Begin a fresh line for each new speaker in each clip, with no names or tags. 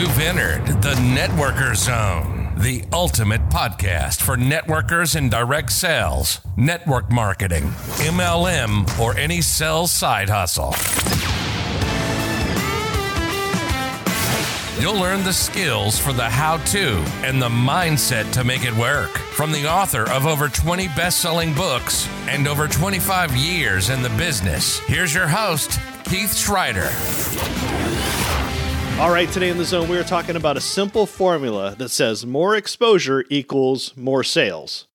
You've entered the Networker Zone, the ultimate podcast for networkers in direct sales, network marketing, MLM, or any sales side hustle. You'll learn the skills for the how to and the mindset to make it work from the author of over 20 best selling books and over 25 years in the business. Here's your host, Keith Schreiter.
All right, today in the zone, we are talking about a simple formula that says more exposure equals more sales.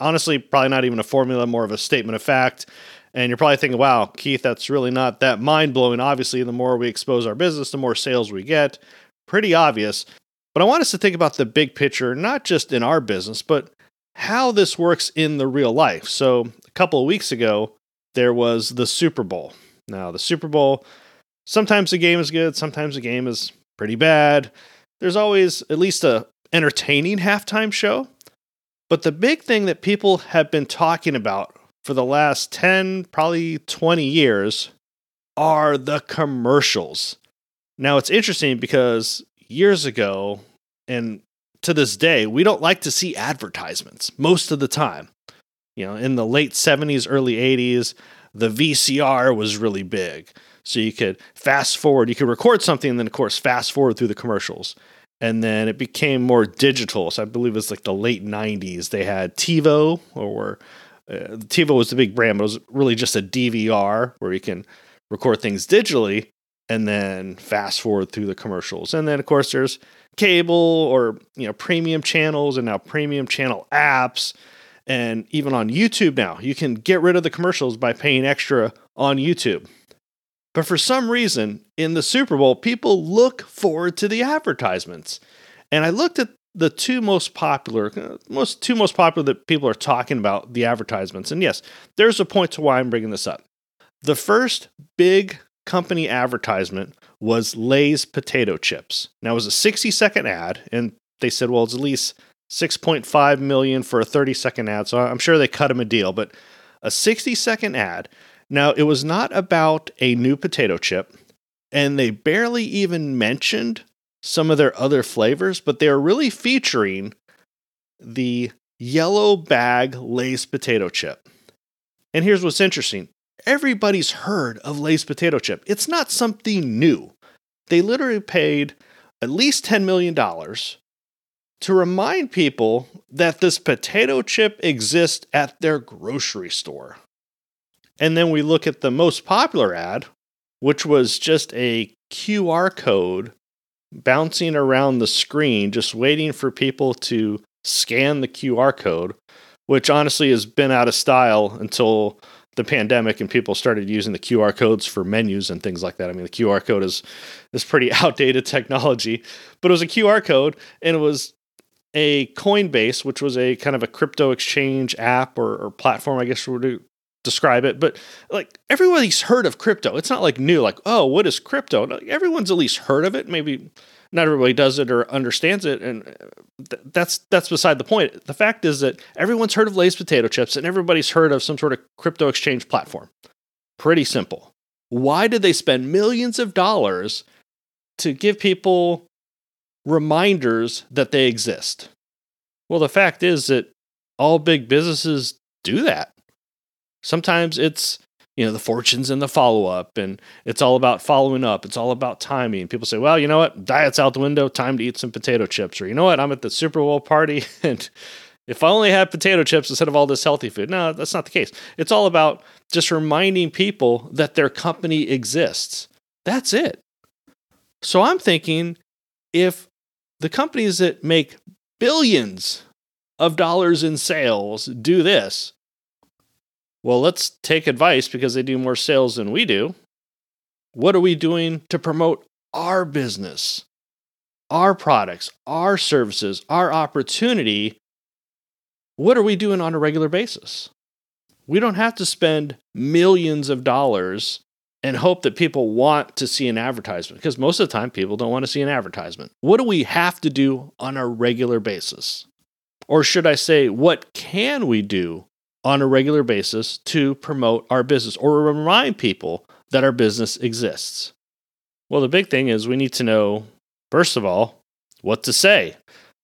Honestly, probably not even a formula, more of a statement of fact. And you're probably thinking, wow, Keith, that's really not that mind blowing. Obviously, the more we expose our business, the more sales we get pretty obvious. But I want us to think about the big picture, not just in our business, but how this works in the real life. So, a couple of weeks ago, there was the Super Bowl. Now, the Super Bowl, sometimes the game is good, sometimes the game is pretty bad. There's always at least a entertaining halftime show. But the big thing that people have been talking about for the last 10, probably 20 years are the commercials. Now, it's interesting because years ago, and to this day, we don't like to see advertisements most of the time. You know, in the late 70s, early 80s, the VCR was really big. So you could fast forward, you could record something, and then, of course, fast forward through the commercials. And then it became more digital. So I believe it was like the late 90s. They had TiVo, or uh, TiVo was the big brand, but it was really just a DVR where you can record things digitally and then fast forward through the commercials. And then of course there's cable or you know premium channels and now premium channel apps and even on YouTube now you can get rid of the commercials by paying extra on YouTube. But for some reason in the Super Bowl people look forward to the advertisements. And I looked at the two most popular most two most popular that people are talking about the advertisements. And yes, there's a point to why I'm bringing this up. The first big company advertisement was Lay's potato chips. Now it was a 60 second ad, and they said, well, it's at least 6.5 million for a 30 second ad. So I'm sure they cut him a deal, but a 60 second ad. Now it was not about a new potato chip, and they barely even mentioned some of their other flavors, but they are really featuring the yellow bag Lay's potato chip. And here's what's interesting everybody's heard of Lay's potato chip. It's not something new. They literally paid at least $10 million to remind people that this potato chip exists at their grocery store. And then we look at the most popular ad, which was just a QR code bouncing around the screen, just waiting for people to scan the QR code, which honestly has been out of style until the pandemic and people started using the QR codes for menus and things like that. I mean, the QR code is is pretty outdated technology, but it was a QR code and it was a Coinbase, which was a kind of a crypto exchange app or, or platform, I guess would describe it. But like everybody's heard of crypto. It's not like new, like, oh, what is crypto? Everyone's at least heard of it. Maybe not everybody does it or understands it, and uh, th- that's that's beside the point. The fact is that everyone's heard of Lay's potato chips, and everybody's heard of some sort of crypto exchange platform. Pretty simple. Why did they spend millions of dollars to give people reminders that they exist? Well, the fact is that all big businesses do that. Sometimes it's you know the fortunes and the follow up and it's all about following up. It's all about timing. People say well you know what? Diet's out the window. Time to eat some potato chips. Or you know what? I'm at the super bowl party and if i only had potato chips instead of all this healthy food. No that's not the case. It's all about just reminding people that their company exists. That's it. So i'm thinking if the companies that make billions of dollars in sales do this well, let's take advice because they do more sales than we do. What are we doing to promote our business, our products, our services, our opportunity? What are we doing on a regular basis? We don't have to spend millions of dollars and hope that people want to see an advertisement because most of the time people don't want to see an advertisement. What do we have to do on a regular basis? Or should I say, what can we do on a regular basis to promote our business or remind people that our business exists? Well, the big thing is we need to know First of all, what to say,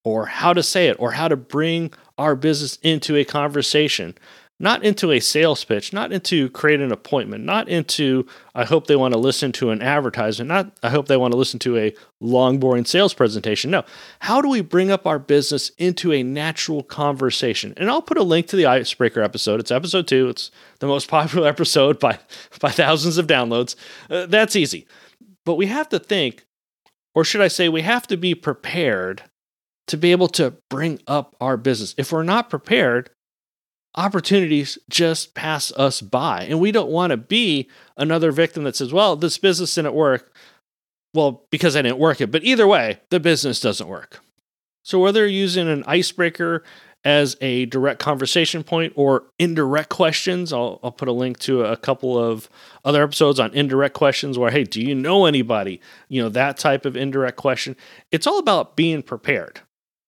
or how to say it, or how to bring our business into a conversation not into a sales pitch, not into create an appointment, not into I hope they want to listen to an advertisement, not I hope they want to listen to a long boring sales presentation. No. How do we bring up our business into a natural conversation? And I'll put a link to the icebreaker episode. It's episode 2. It's the most popular episode by by thousands of downloads. Uh, that's easy. But we have to think or should I say we have to be prepared to be able to bring up our business. If we're not prepared, opportunities just pass us by. And we don't want to be another victim that says, well, this business didn't work. Well, because I didn't work it. But either way, the business doesn't work. So whether you're using an icebreaker as a direct conversation point or indirect questions, I'll, I'll put a link to a couple of other episodes on indirect questions where, hey, do you know anybody? You know, that type of indirect question. It's all about being prepared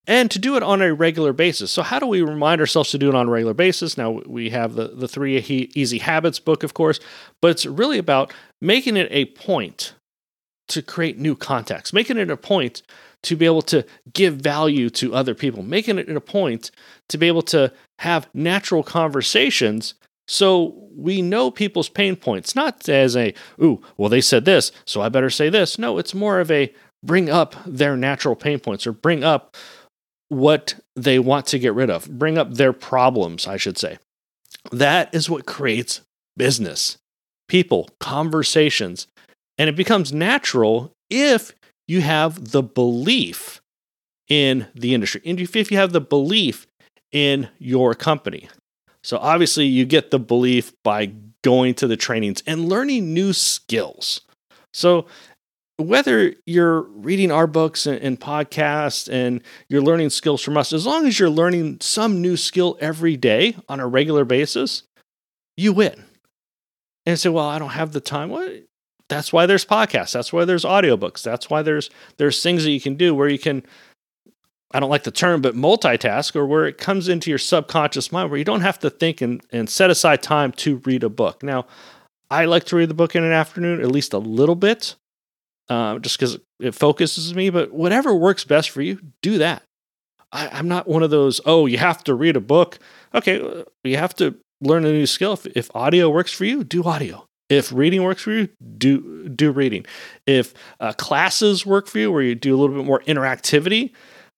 and to do it on a regular basis. So, how do we remind ourselves to do it on a regular basis? Now, we have the, the Three Easy Habits book, of course, but it's really about making it a point to create new contacts, making it a point to be able to give value to other people, making it a point to be able to have natural conversations so we know people's pain points, not as a, ooh, well, they said this, so I better say this. No, it's more of a bring up their natural pain points or bring up what they want to get rid of, bring up their problems, I should say. That is what creates business, people, conversations. And it becomes natural if you have the belief in the industry, and if you have the belief in your company. So, obviously, you get the belief by going to the trainings and learning new skills. So, whether you're reading our books and, and, podcasts and you're learning skills from us, as long as you're learning some new skill every day on a regular basis, you win. And say, well, I don't have the time. Well, that's why there's podcasts. That's why there's audiobooks. That's why there's there's things that you can do where you can I don't like the term, but multitask or where it comes into your subconscious mind where you don't have to think and, and set aside time to read a book. Now, I like to read the book in an afternoon, at least a little bit uh, just because it focuses me. But whatever works best for you, do that. I, I'm not one of those, oh, you have to read a book. Okay, uh, you have to learn a new skill. If, if audio works for you, do audio. If reading works for you, do do reading. If uh, classes work for you, where you do a little bit more interactivity,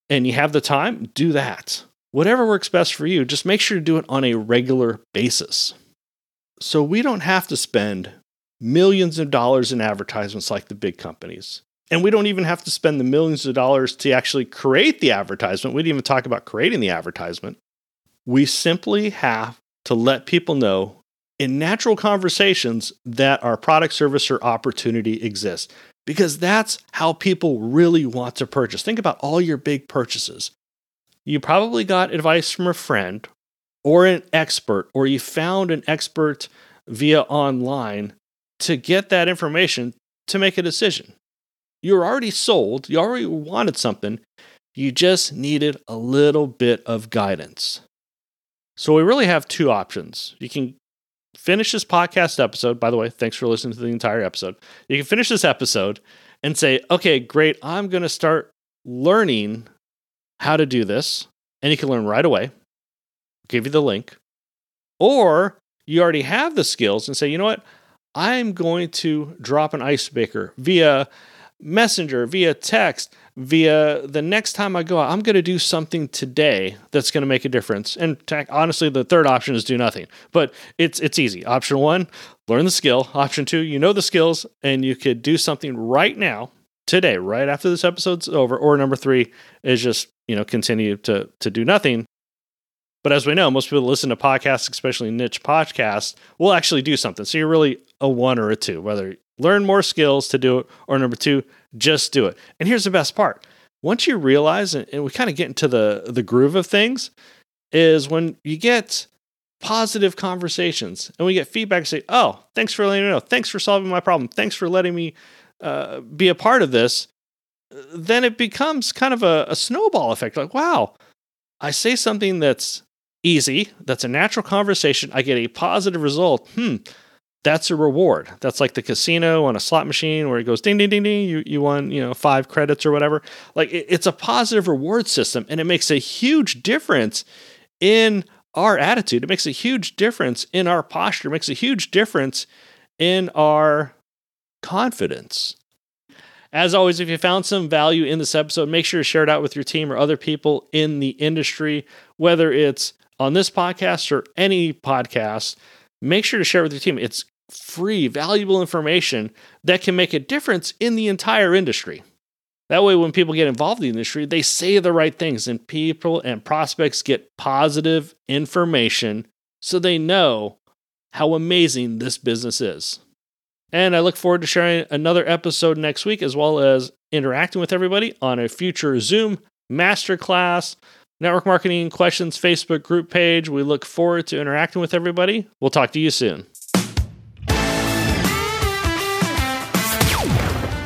and you have the time, do that. Whatever works best for you, just make sure to do it on a regular basis. So we don't have to spend millions of dollars in advertisements like the big companies. And we don't even have to spend the millions of dollars to actually create the advertisement. We didn't even talk about creating the advertisement. We simply have to let people know in natural conversations that our product, service, or opportunity exists because that's how people really want to purchase. Think about all your big purchases. You probably got advice from a friend or an expert, or you found an expert via online to get that information to make a decision. You're already sold, you already wanted something, you just needed a little bit of guidance. So we really have two options. You can finish this podcast episode. By the way, thanks for listening to the entire episode. You can finish this episode and say, okay, great, I'm going to start learning how to do this. And you can learn right away. give you the link. Or you already have the skills and say, you know what? I'm going to drop an icebreaker via messenger, via text, via the next time I go out, I'm going to do something today that's going to make a difference. And honestly, the third option is do nothing. But it's it's easy. Option 1, learn the skill. Option 2, you know the skills and you could do something right now, today, right after this episode's over. Or number 3 is just, you know, continue to to do nothing but as we know, most people listen to podcasts, especially niche podcasts, will actually do something. So you're really a one or a two, whether learn more skills to do it or number two, just do it. And here's the best part. Once you realize, and we kind of get into the, the groove of things, is when you get positive conversations and we get feedback and say, oh, thanks for letting me know. Thanks for solving my problem. Thanks for letting me uh, be a part of this. Then it becomes kind of a, a snowball effect. Like, wow, I say something that's easy. That's a natural conversation. I get a positive result. Hmm. that's a reward. That's like the casino on a slot machine where it goes ding ding ding ding. You you won you know five credits or whatever. Like it, it's a positive reward system, and it makes a huge difference in our attitude. It makes a huge difference in our posture. It makes a huge difference in our confidence. As always, if you found some value in this episode, make sure to share it out with your team or other people in the industry, whether it's on this podcast or any podcast. Make sure to share with your team. It's free, valuable information that can make a difference in the entire industry. That way, when people get involved in the industry, they say the right things, and people and prospects get positive information so they know how amazing this business is. And I look forward to sharing another episode next week, as well as interacting with everybody on a future Zoom masterclass, network marketing questions Facebook group page. We look forward to interacting with everybody. We'll talk to you soon.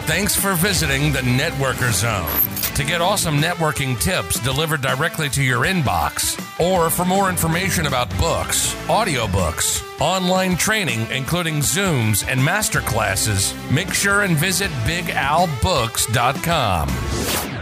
Thanks for visiting the Networker Zone. To get awesome networking tips delivered directly to your inbox, or for more information about books, audiobooks, online training, including Zooms and masterclasses, make sure and visit BigAlBooks.com.